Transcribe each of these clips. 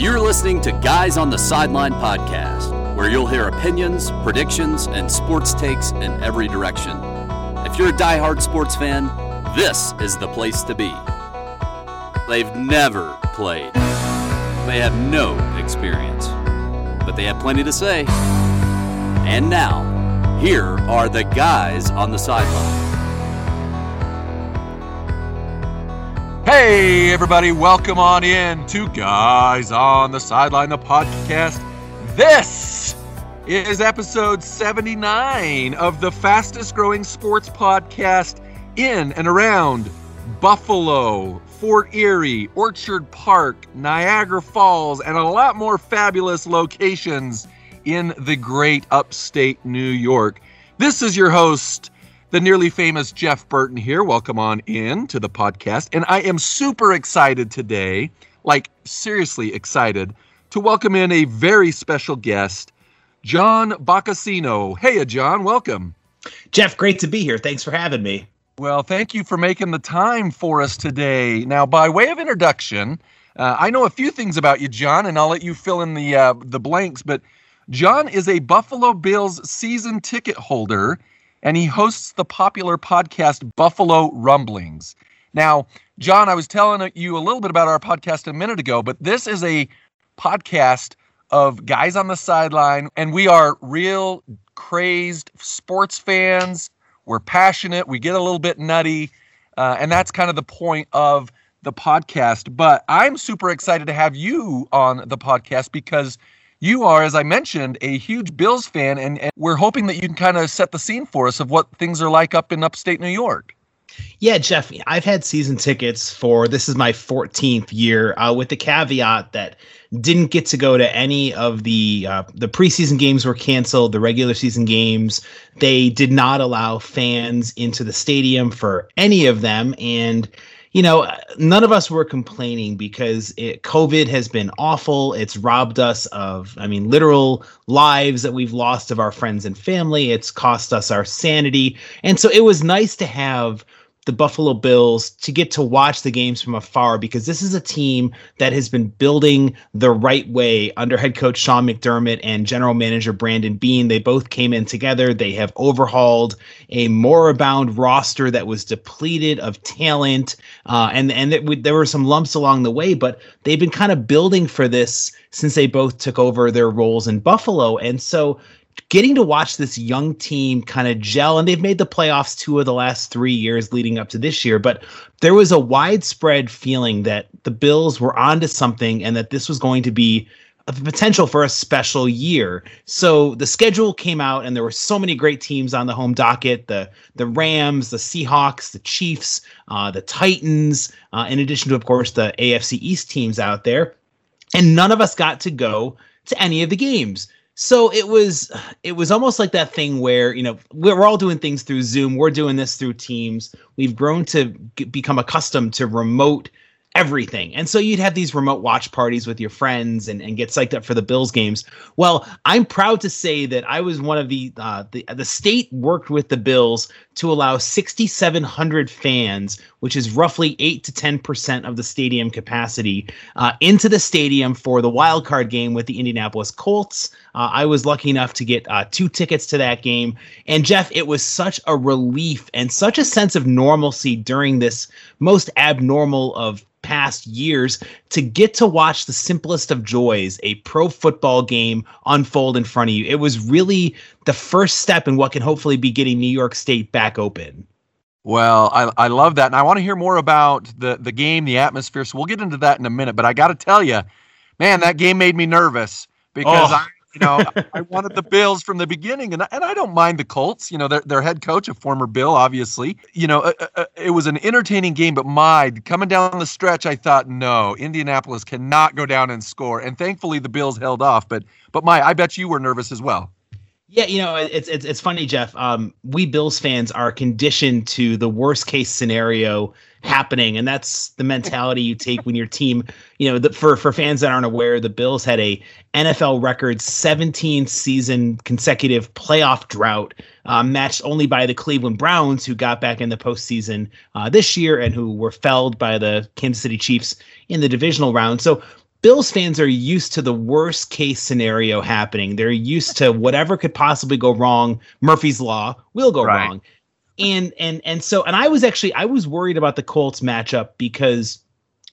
You're listening to Guys on the Sideline podcast, where you'll hear opinions, predictions, and sports takes in every direction. If you're a die-hard sports fan, this is the place to be. They've never played, they have no experience, but they have plenty to say. And now, here are the guys on the sideline. Hey, everybody, welcome on in to Guys on the Sideline, the podcast. This is episode 79 of the fastest growing sports podcast in and around Buffalo, Fort Erie, Orchard Park, Niagara Falls, and a lot more fabulous locations in the great upstate New York. This is your host, the nearly famous Jeff Burton here. Welcome on in to the podcast. And I am super excited today, like seriously excited, to welcome in a very special guest, John Boccacino. Hey, John, welcome. Jeff, great to be here. Thanks for having me. Well, thank you for making the time for us today. Now, by way of introduction, uh, I know a few things about you, John, and I'll let you fill in the uh, the blanks. But John is a Buffalo Bills season ticket holder and he hosts the popular podcast Buffalo Rumblings. Now, John, I was telling you a little bit about our podcast a minute ago, but this is a podcast of guys on the sideline, and we are real crazed sports fans. We're passionate, we get a little bit nutty, uh, and that's kind of the point of the podcast. But I'm super excited to have you on the podcast because you are, as I mentioned, a huge Bills fan, and, and we're hoping that you can kind of set the scene for us of what things are like up in upstate New York. Yeah, Jeff, I've had season tickets for this is my 14th year, uh, with the caveat that didn't get to go to any of the uh, the preseason games were canceled. The regular season games they did not allow fans into the stadium for any of them, and you know, none of us were complaining because it, COVID has been awful. It's robbed us of, I mean, literal lives that we've lost of our friends and family. It's cost us our sanity. And so it was nice to have the Buffalo Bills to get to watch the games from afar because this is a team that has been building the right way under head coach Sean McDermott and general manager Brandon Beane. They both came in together. They have overhauled a moribund roster that was depleted of talent, uh, and and it, there were some lumps along the way, but they've been kind of building for this since they both took over their roles in Buffalo, and so getting to watch this young team kind of gel and they've made the playoffs two of the last three years leading up to this year but there was a widespread feeling that the bills were onto something and that this was going to be a potential for a special year. So the schedule came out and there were so many great teams on the home docket the the rams the seahawks the chiefs uh, the titans uh, in addition to of course the afc east teams out there. And none of us got to go to any of the games so it was it was almost like that thing where you know we're all doing things through zoom we're doing this through teams we've grown to become accustomed to remote everything. And so you'd have these remote watch parties with your friends and, and get psyched up for the Bills games. Well, I'm proud to say that I was one of the uh, the the state worked with the Bills to allow 6,700 fans, which is roughly eight to ten percent of the stadium capacity, uh, into the stadium for the wild card game with the Indianapolis Colts. Uh, I was lucky enough to get uh, two tickets to that game, and Jeff, it was such a relief and such a sense of normalcy during this most abnormal of past years to get to watch the simplest of joys, a pro football game unfold in front of you. It was really the first step in what can hopefully be getting New York State back open. Well, I, I love that. And I want to hear more about the, the game, the atmosphere. So we'll get into that in a minute. But I got to tell you, man, that game made me nervous because oh. I you know, I wanted the Bills from the beginning, and I, and I don't mind the Colts. You know, their their head coach, a former Bill, obviously. You know, uh, uh, uh, it was an entertaining game, but my coming down the stretch, I thought, no, Indianapolis cannot go down and score, and thankfully the Bills held off. But but my, I bet you were nervous as well. Yeah, you know, it's it's it's funny, Jeff. Um, we Bills fans are conditioned to the worst case scenario happening, and that's the mentality you take when your team. You know, the, for for fans that aren't aware, the Bills had a NFL record 17 season consecutive playoff drought, uh, matched only by the Cleveland Browns, who got back in the postseason uh, this year and who were felled by the Kansas City Chiefs in the divisional round. So Bills fans are used to the worst case scenario happening. They're used to whatever could possibly go wrong. Murphy's law will go right. wrong. And and and so and I was actually I was worried about the Colts matchup because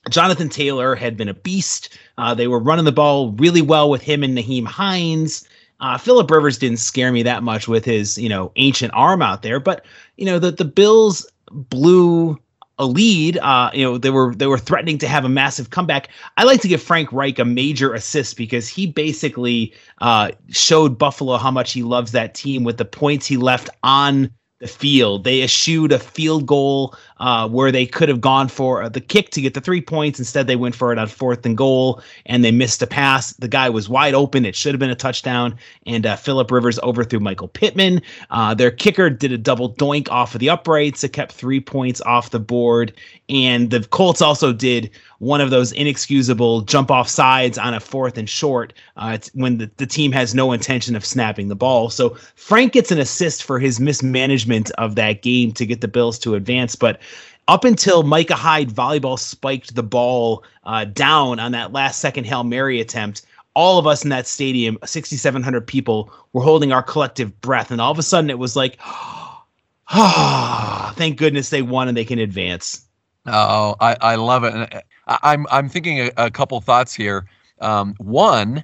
Jonathan Taylor had been a beast. Uh, they were running the ball really well with him and Nyheim Hines. Uh, Philip Rivers didn't scare me that much with his, you know, ancient arm out there, but you know the the Bills blew a lead. Uh, you know, they were they were threatening to have a massive comeback. I like to give Frank Reich a major assist because he basically uh, showed Buffalo how much he loves that team with the points he left on the field. They eschewed a field goal uh, where they could have gone for the kick to get the three points. Instead, they went for it on fourth and goal, and they missed a pass. The guy was wide open. It should have been a touchdown. And uh, Philip Rivers overthrew Michael Pittman. Uh, their kicker did a double doink off of the uprights. It kept three points off the board. And the Colts also did one of those inexcusable jump off sides on a fourth and short uh, when the, the team has no intention of snapping the ball. So Frank gets an assist for his mismanagement of that game to get the Bills to advance. But up until Micah Hyde volleyball spiked the ball uh, down on that last second Hail Mary attempt, all of us in that stadium, 6,700 people, were holding our collective breath. And all of a sudden it was like, ah, thank goodness they won and they can advance. Oh, I, I love it. And I'm I'm thinking a, a couple thoughts here. Um, one,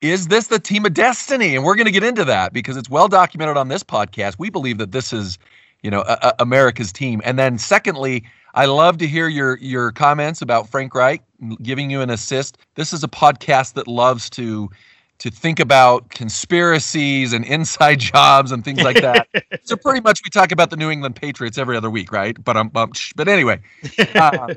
is this the team of destiny? And we're going to get into that because it's well documented on this podcast. We believe that this is, you know, America's team. And then secondly, I love to hear your your comments about Frank Reich giving you an assist. This is a podcast that loves to to think about conspiracies and inside jobs and things like that. so pretty much we talk about the New England Patriots every other week, right? But um, but anyway, uh,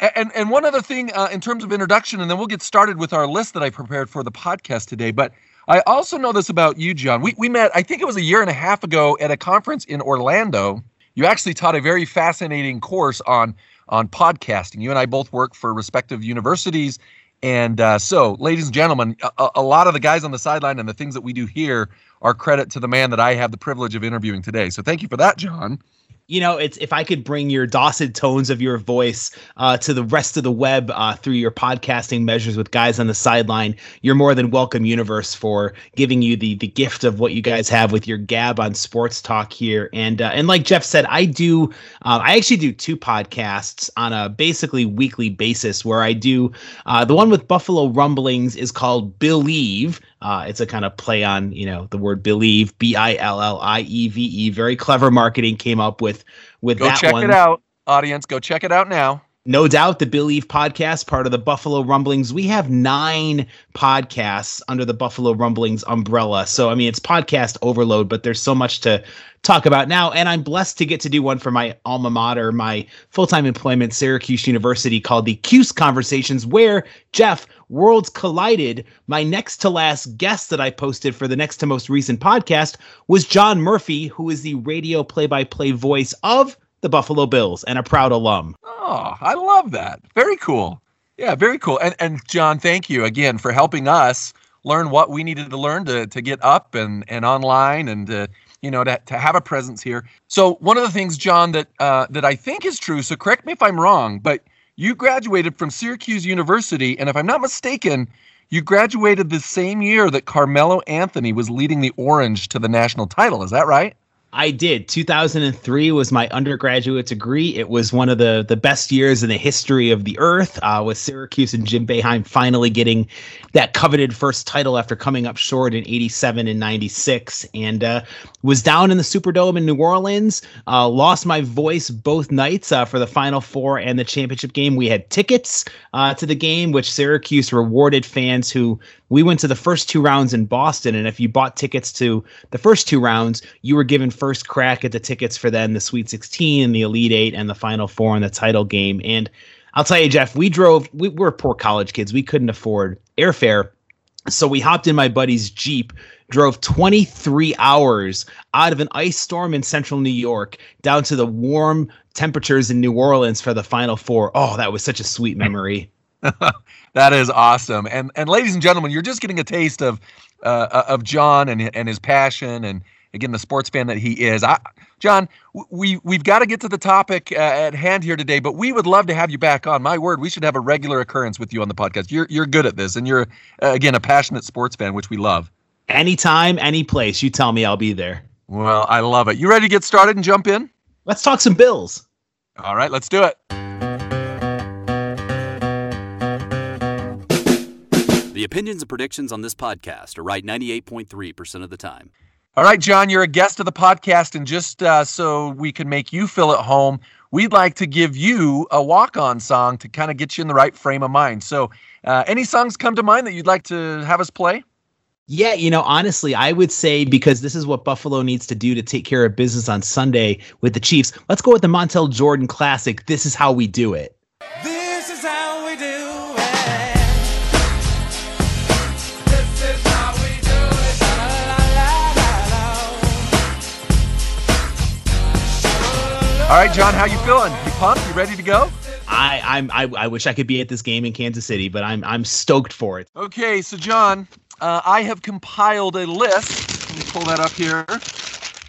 and and one other thing uh, in terms of introduction, and then we'll get started with our list that I prepared for the podcast today. But I also know this about you, John. We we met, I think it was a year and a half ago at a conference in Orlando. You actually taught a very fascinating course on on podcasting. You and I both work for respective universities, and uh, so, ladies and gentlemen, a, a lot of the guys on the sideline and the things that we do here are credit to the man that I have the privilege of interviewing today. So, thank you for that, John you know, it's if I could bring your dulcet tones of your voice uh, to the rest of the web uh, through your podcasting measures with guys on the sideline, you're more than welcome, universe, for giving you the the gift of what you guys have with your gab on sports talk here. And uh, and like Jeff said, I do, uh, I actually do two podcasts on a basically weekly basis where I do uh, the one with Buffalo Rumblings is called Billieve. Uh, it's a kind of play on, you know, the word believe, B I L L I E V E. Very clever marketing came up with with go that check it out, audience. Go check it out now. No doubt, the Billieve podcast, part of the Buffalo Rumblings. We have nine podcasts under the Buffalo Rumblings umbrella. So, I mean, it's podcast overload, but there's so much to talk about now. And I'm blessed to get to do one for my alma mater, my full time employment, Syracuse University, called the Cuse Conversations, where Jeff, worlds collided. My next to last guest that I posted for the next to most recent podcast was John Murphy, who is the radio play by play voice of the Buffalo Bills and a proud alum. Oh, I love that. Very cool. Yeah, very cool. And and John, thank you again for helping us learn what we needed to learn to to get up and and online and to you know to, to have a presence here. So one of the things, John, that uh, that I think is true. So correct me if I'm wrong, but you graduated from Syracuse University, and if I'm not mistaken, you graduated the same year that Carmelo Anthony was leading the Orange to the national title. Is that right? I did. 2003 was my undergraduate degree. It was one of the the best years in the history of the earth, uh, with Syracuse and Jim Boeheim finally getting that coveted first title after coming up short in 87 and 96. And uh, was down in the Superdome in New Orleans. Uh, lost my voice both nights uh, for the Final Four and the championship game. We had tickets uh, to the game, which Syracuse rewarded fans who we went to the first two rounds in Boston, and if you bought tickets to the first two rounds, you were given first crack at the tickets for then the Sweet 16 and the Elite Eight and the Final Four and the title game. And I'll tell you, Jeff, we drove. We were poor college kids. We couldn't afford airfare, so we hopped in my buddy's Jeep, drove 23 hours out of an ice storm in central New York down to the warm temperatures in New Orleans for the Final Four. Oh, that was such a sweet memory. that is awesome. And and ladies and gentlemen, you're just getting a taste of uh, of John and and his passion and again, the sports fan that he is. I, John, we we've got to get to the topic uh, at hand here today, but we would love to have you back on. My word, we should have a regular occurrence with you on the podcast. You're you're good at this, and you're uh, again a passionate sports fan, which we love. Anytime, any place, you tell me, I'll be there. Well, I love it. You ready to get started and jump in? Let's talk some Bills. All right, let's do it. The opinions and predictions on this podcast are right 98.3% of the time. All right, John, you're a guest of the podcast, and just uh, so we can make you feel at home, we'd like to give you a walk on song to kind of get you in the right frame of mind. So, uh, any songs come to mind that you'd like to have us play? Yeah, you know, honestly, I would say because this is what Buffalo needs to do to take care of business on Sunday with the Chiefs. Let's go with the Montel Jordan classic. This is how we do it. This All right, John, how you feeling? You pumped? You ready to go? I, I'm I, I wish I could be at this game in Kansas City, but I'm I'm stoked for it. Okay, so John, uh, I have compiled a list. Let me pull that up here.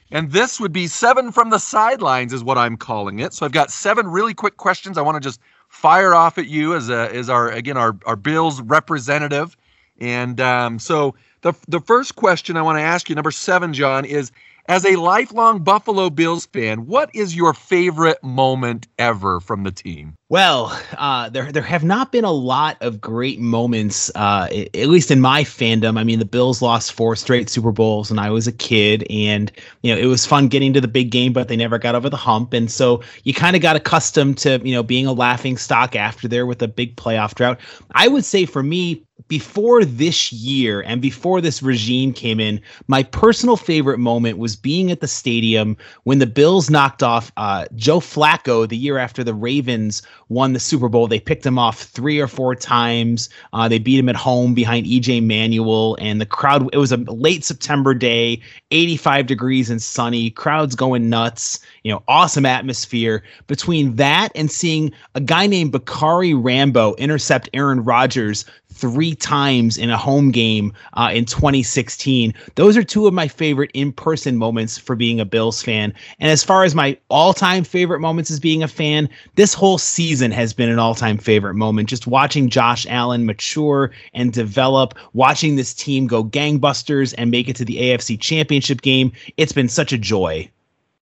And this would be seven from the sidelines, is what I'm calling it. So I've got seven really quick questions I want to just fire off at you as a, as our again our our Bills representative. And um, so the the first question I want to ask you, number seven, John, is as a lifelong Buffalo Bills fan, what is your favorite moment ever from the team? Well, uh, there there have not been a lot of great moments, uh, at least in my fandom. I mean, the Bills lost four straight Super Bowls when I was a kid, and you know it was fun getting to the big game, but they never got over the hump, and so you kind of got accustomed to you know being a laughing stock after there with a big playoff drought. I would say for me, before this year and before this regime came in, my personal favorite moment was being at the stadium when the Bills knocked off uh, Joe Flacco the year after the Ravens won the Super Bowl. They picked him off three or four times. Uh, they beat him at home behind EJ Manuel, and the crowd. It was a late September day, 85 degrees and sunny. Crowds going nuts. You know, awesome atmosphere. Between that and seeing a guy named Bakari Rambo intercept Aaron Rodgers three times in a home game uh, in 2016. Those are two of my favorite in person moments for being a Bills fan. And as far as my all time favorite moments as being a fan, this whole season has been an all time favorite moment. Just watching Josh Allen mature and develop, watching this team go gangbusters and make it to the AFC Championship game. It's been such a joy.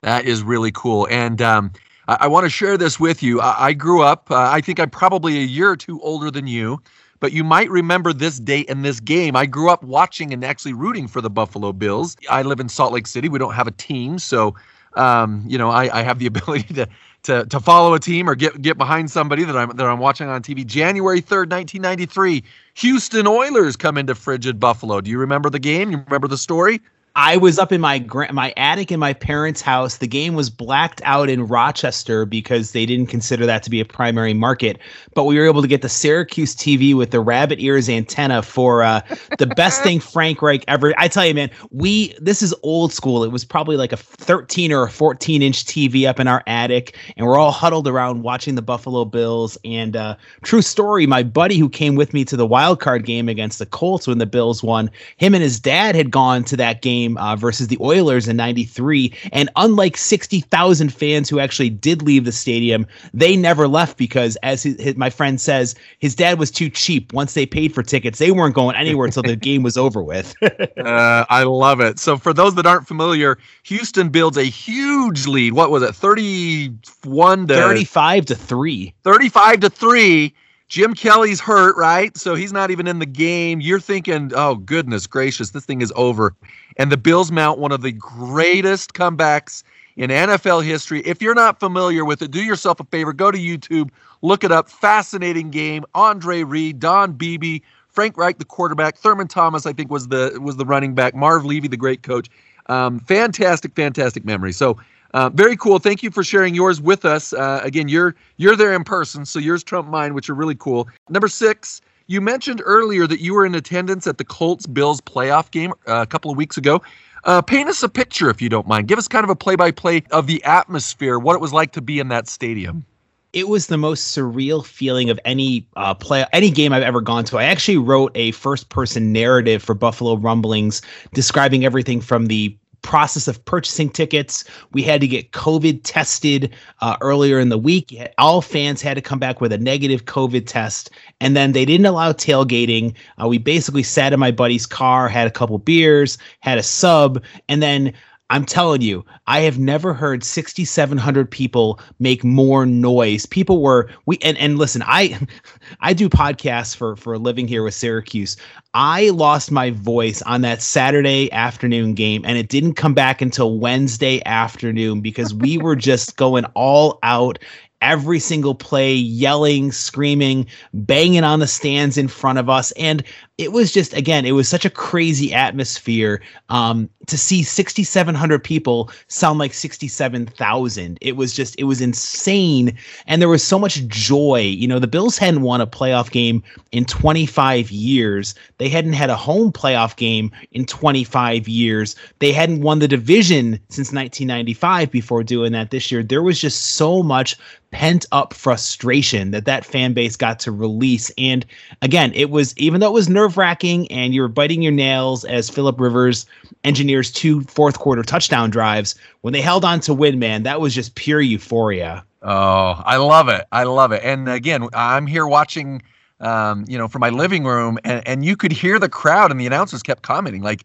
That is really cool. And, um, I, want to share this with you. I, I grew up, uh, I think I'm probably a year or two older than you but you might remember this date and this game. I grew up watching and actually rooting for the Buffalo Bills. I live in Salt Lake City. We don't have a team, so um, you know I, I have the ability to to to follow a team or get get behind somebody that I'm that I'm watching on TV. January third, nineteen ninety three, Houston Oilers come into frigid Buffalo. Do you remember the game? You remember the story? I was up in my gra- my attic in my parents' house. The game was blacked out in Rochester because they didn't consider that to be a primary market. But we were able to get the Syracuse TV with the rabbit ears antenna for uh, the best thing Frank Reich ever. I tell you, man, we this is old school. It was probably like a 13 or a 14 inch TV up in our attic, and we're all huddled around watching the Buffalo Bills. And uh, true story, my buddy who came with me to the wild card game against the Colts when the Bills won, him and his dad had gone to that game game uh, versus the Oilers in 93. And unlike 60,000 fans who actually did leave the stadium, they never left because, as his, his, my friend says, his dad was too cheap. Once they paid for tickets, they weren't going anywhere until the game was over with. uh, I love it. So, for those that aren't familiar, Houston builds a huge lead. What was it, 31 to 35 to 3? 35 to 3 Jim Kelly's hurt, right? So he's not even in the game. You're thinking, oh, goodness gracious, this thing is over. And the Bills mount one of the greatest comebacks in NFL history. If you're not familiar with it, do yourself a favor, go to YouTube, look it up. Fascinating game. Andre Reed, Don Beebe, Frank Reich, the quarterback, Thurman Thomas, I think was the was the running back, Marv Levy, the great coach. Um, fantastic, fantastic memory. So uh, very cool. Thank you for sharing yours with us. Uh, again, you're you're there in person, so yours trump mine, which are really cool. Number six, you mentioned earlier that you were in attendance at the Colts Bills playoff game uh, a couple of weeks ago. Uh, paint us a picture, if you don't mind. Give us kind of a play-by-play of the atmosphere, what it was like to be in that stadium it was the most surreal feeling of any uh, play any game I've ever gone to. I actually wrote a first person narrative for Buffalo Rumblings describing everything from the process of purchasing tickets. We had to get COVID tested uh, earlier in the week. All fans had to come back with a negative COVID test, and then they didn't allow tailgating. Uh, we basically sat in my buddy's car, had a couple beers, had a sub, and then I'm telling you, I have never heard 6,700 people make more noise. People were we and and listen, I I do podcasts for for a living here with Syracuse. I lost my voice on that Saturday afternoon game, and it didn't come back until Wednesday afternoon because we were just going all out every single play, yelling, screaming, banging on the stands in front of us. And it was just, again, it was such a crazy atmosphere um, to see 6,700 people sound like 67,000. It was just, it was insane. And there was so much joy. You know, the Bills hadn't won a playoff game in 25 years, they hadn't had a home playoff game in 25 years, they hadn't won the division since 1995 before doing that this year. There was just so much pent up frustration that that fan base got to release. And again, it was even though it was nerve wracking and you were biting your nails as Philip Rivers engineers two fourth quarter touchdown drives when they held on to win, man, that was just pure euphoria. Oh, I love it. I love it. And again, I'm here watching, um, you know, from my living room, and, and you could hear the crowd, and the announcers kept commenting, like,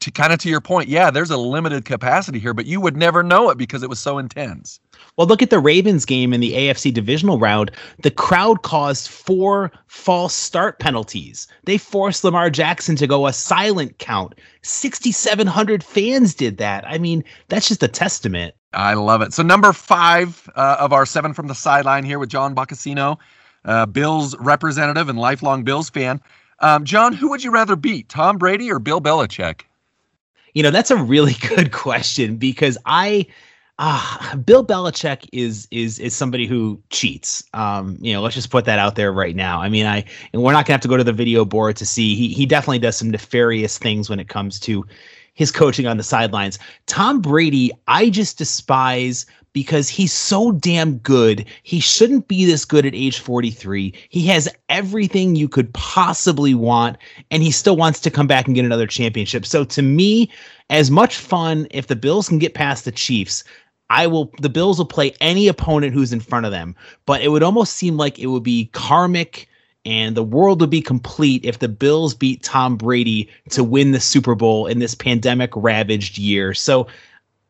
to kind of to your point, yeah, there's a limited capacity here, but you would never know it because it was so intense. Well, look at the Ravens game in the AFC divisional round. The crowd caused four false start penalties. They forced Lamar Jackson to go a silent count. 6,700 fans did that. I mean, that's just a testament. I love it. So, number five uh, of our seven from the sideline here with John Boccacino, uh, Bills representative and lifelong Bills fan. Um, John, who would you rather beat, Tom Brady or Bill Belichick? You know, that's a really good question because I uh, Bill Belichick is is is somebody who cheats. Um, you know, let's just put that out there right now. I mean, I and we're not gonna have to go to the video board to see. He he definitely does some nefarious things when it comes to his coaching on the sidelines. Tom Brady, I just despise because he's so damn good. He shouldn't be this good at age 43. He has everything you could possibly want, and he still wants to come back and get another championship. So to me, as much fun if the Bills can get past the Chiefs, I will the Bills will play any opponent who's in front of them, but it would almost seem like it would be karmic and the world would be complete if the Bills beat Tom Brady to win the Super Bowl in this pandemic ravaged year. So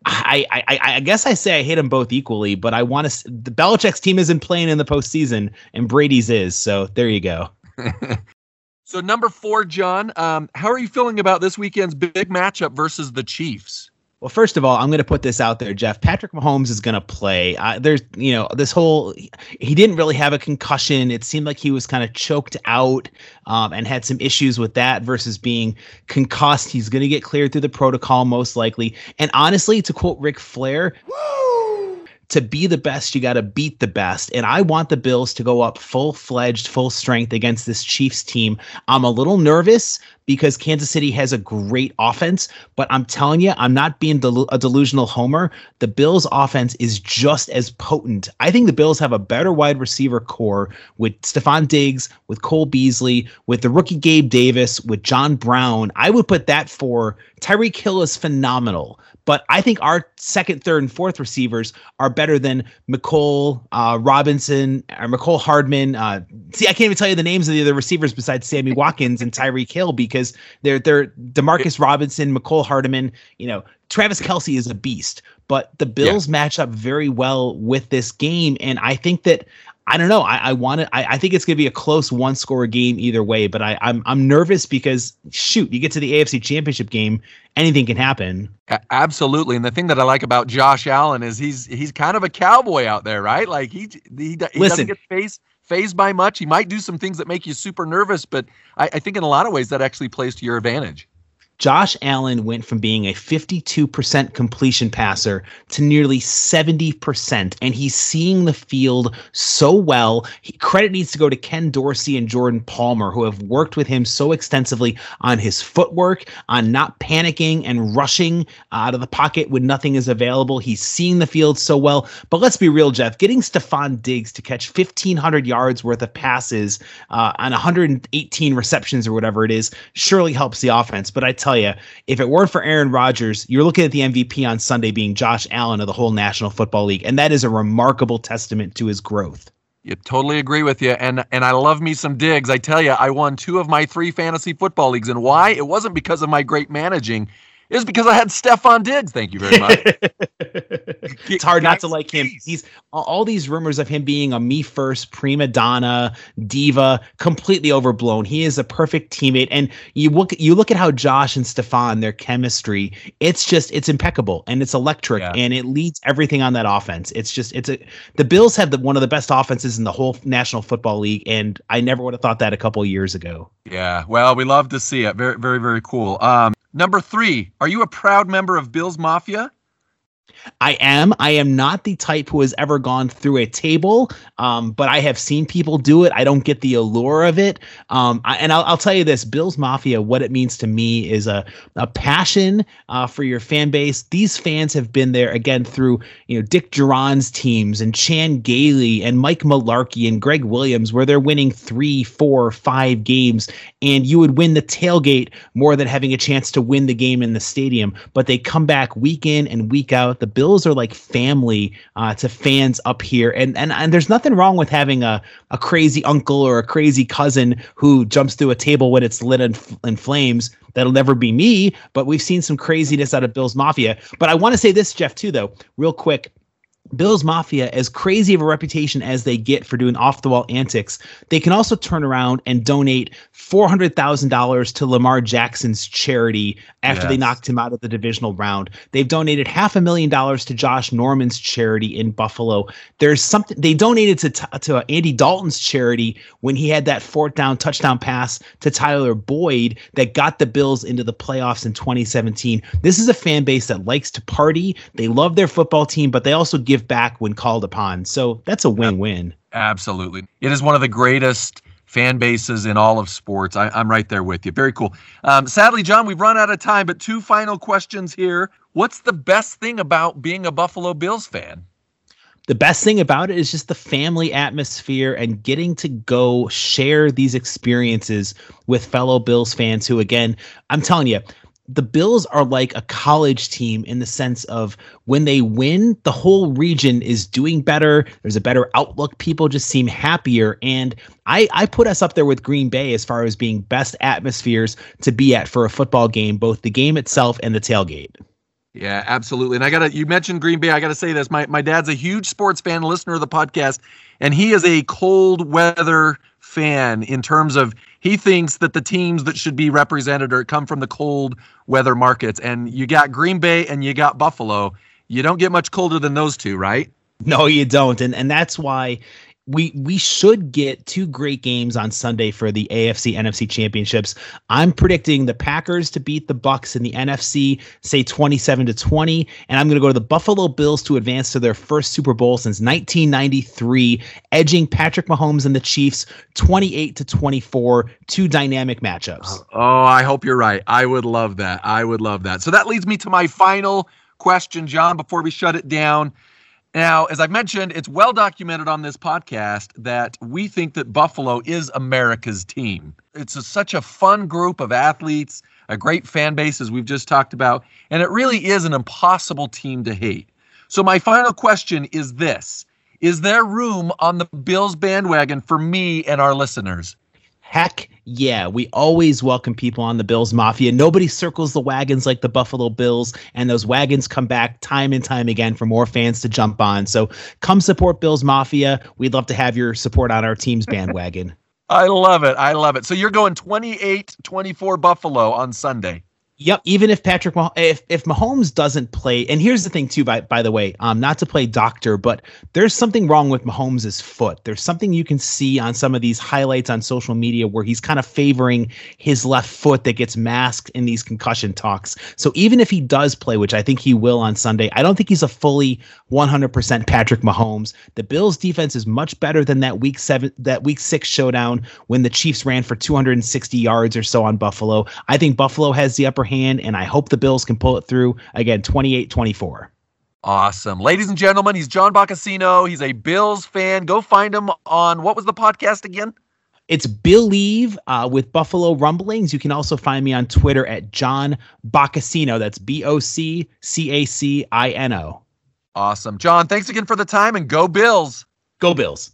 I, I, I guess I say I hate them both equally, but I want to. The Belichick's team isn't playing in the postseason, and Brady's is. So there you go. so number four, John, um, how are you feeling about this weekend's big matchup versus the Chiefs? Well, first of all, I'm going to put this out there, Jeff. Patrick Mahomes is going to play. Uh, there's, you know, this whole he didn't really have a concussion. It seemed like he was kind of choked out um, and had some issues with that versus being concussed. He's going to get cleared through the protocol most likely. And honestly, to quote Ric Flair. Woo! To be the best, you got to beat the best. And I want the Bills to go up full fledged, full strength against this Chiefs team. I'm a little nervous because Kansas City has a great offense, but I'm telling you, I'm not being del- a delusional homer. The Bills' offense is just as potent. I think the Bills have a better wide receiver corps with Stefon Diggs, with Cole Beasley, with the rookie Gabe Davis, with John Brown. I would put that for Tyreek Hill is phenomenal. But I think our second, third, and fourth receivers are better than Mecole uh, Robinson or Mecole Hardman. Uh, see, I can't even tell you the names of the other receivers besides Sammy Watkins and Tyreek Hill because they're they're Demarcus Robinson, Mecole Hardman. You know, Travis Kelce is a beast. But the Bills yeah. match up very well with this game, and I think that I don't know. I, I want it. I, I, think it's going to be a close one score game either way. But I, I'm I'm nervous because shoot, you get to the AFC Championship game, anything can happen. Absolutely. And the thing that I like about Josh Allen is he's he's kind of a cowboy out there, right? Like he he, he doesn't get fazed fazed by much. He might do some things that make you super nervous, but I, I think in a lot of ways that actually plays to your advantage. Josh Allen went from being a 52% completion passer to nearly 70%, and he's seeing the field so well. He, credit needs to go to Ken Dorsey and Jordan Palmer, who have worked with him so extensively on his footwork, on not panicking and rushing out of the pocket when nothing is available. He's seeing the field so well. But let's be real, Jeff. Getting Stefon Diggs to catch 1,500 yards worth of passes uh, on 118 receptions or whatever it is surely helps the offense. But I tell tell you, if it weren't for Aaron Rodgers, you're looking at the MVP on Sunday being Josh Allen of the whole National Football League, and that is a remarkable testament to his growth. You totally agree with you, and and I love me some Diggs. I tell you, I won two of my three fantasy football leagues, and why? It wasn't because of my great managing is because I had Stefon Diggs. Thank you very much. it's hard not to like him. He's all these rumors of him being a me first prima donna diva, completely overblown. He is a perfect teammate, and you look you look at how Josh and Stefon their chemistry. It's just it's impeccable and it's electric yeah. and it leads everything on that offense. It's just it's a the Bills have the one of the best offenses in the whole National Football League, and I never would have thought that a couple years ago. Yeah, well, we love to see it. Very very very cool. Um, Number three, are you a proud member of Bill's Mafia? I am. I am not the type who has ever gone through a table, um, but I have seen people do it. I don't get the allure of it. Um, I, and I'll, I'll, tell you this: Bills Mafia. What it means to me is a a passion uh, for your fan base. These fans have been there again through you know Dick Jauron's teams and Chan Gailey and Mike Mularkey and Gregg Williams, where they're winning three, four, five games, and you would win the tailgate more than having a chance to win the game in the stadium. But they come back week in and week out. The Bills are like family uh, to fans up here, and and and there's nothing wrong with having a a crazy uncle or a crazy cousin who jumps through a table when it's lit in, in flames. That'll never be me, but we've seen some craziness out of Bills Mafia. But I want to say this, Jeff, too, though, real quick. Bills Mafia, as crazy of a reputation as they get for doing off the wall antics, they can also turn around and donate $400,000 to Lamar Jackson's charity after yes. they knocked him out of the divisional round. They've donated half a million dollars to Josh Norman's charity in Buffalo. There's something they donated to, to Andy Dalton's charity when he had that fourth down touchdown pass to Tyler Boyd that got the Bills into the playoffs in 2017. This is a fan base that likes to party. They love their football team, but they also give back when called upon. So that's a win-win. Absolutely. It is one of the greatest fan bases in all of sports. I, am right there with you. Very cool. Um, sadly, John, we've run out of time, but two final questions here. What's the best thing about being a Buffalo Bills fan? the best thing about it is just the family atmosphere and getting to go share these experiences with fellow Bills fans who, again, I'm telling you, the Bills are like a college team in the sense of when they win, the whole region is doing better. There's a better outlook. People just seem happier. And I, I put us up there with Green Bay as far as being best atmospheres to be at for a football game, both the game itself and the tailgate. Yeah, absolutely. And I gotta you mentioned Green Bay. I gotta say this. My my dad's a huge sports fan, listener of the podcast, and he is a cold weather fan in terms of he thinks that the teams that should be represented are come from the cold weather markets. And you got Green Bay and you got Buffalo. You don't get much colder than those two, right? No, you don't. And and that's why we we should get two great games on Sunday for the AFC NFC championships. I'm predicting the Packers to beat the Bucs in the NFC, say 27 to 20, and I'm going to go to the Buffalo Bills to advance to their first Super Bowl since 1993, edging Patrick Mahomes and the Chiefs 28 to 24, two dynamic matchups. Oh, I hope you're right. I would love that. I would love that. So that leads me to my final question, John, before we shut it down. Now, as I've mentioned, it's well documented on this podcast that we think that Buffalo is America's team. It's a, such a fun group of athletes, a great fan base, as we've just talked about, and it really is an impossible team to hate. So, my final question is this Is there room on the Bills bandwagon for me and our listeners? Heck yeah, we always welcome people on the Bills Mafia. Nobody circles the wagons like the Buffalo Bills, and those wagons come back time and time again for more fans to jump on. So come support Bills Mafia. We'd love to have your support on our team's bandwagon. I love it. I love it. So you're going 28 24 Buffalo on Sunday. Yep. Even if Patrick, Mah- if if Mahomes doesn't play, and here's the thing too. By by the way, um, not to play doctor, but there's something wrong with Mahomes's foot. There's something you can see on some of these highlights on social media where he's kind of favoring his left foot that gets masked in these concussion talks. So even if he does play, which I think he will on Sunday, I don't think he's a fully 100% Patrick Mahomes. The Bills defense is much better than that week seven, that week six showdown when the Chiefs ran for 260 yards or so on Buffalo. I think Buffalo has the upper and I hope the Bills can pull it through again 28 24. Awesome. Ladies and gentlemen, he's John Boccacino. He's a Bills fan. Go find him on what was the podcast again? It's Billieve uh, with Buffalo Rumblings. You can also find me on Twitter at John Boccacino. That's B O C C A C I N O. Awesome. John, thanks again for the time and go Bills. Go Bills.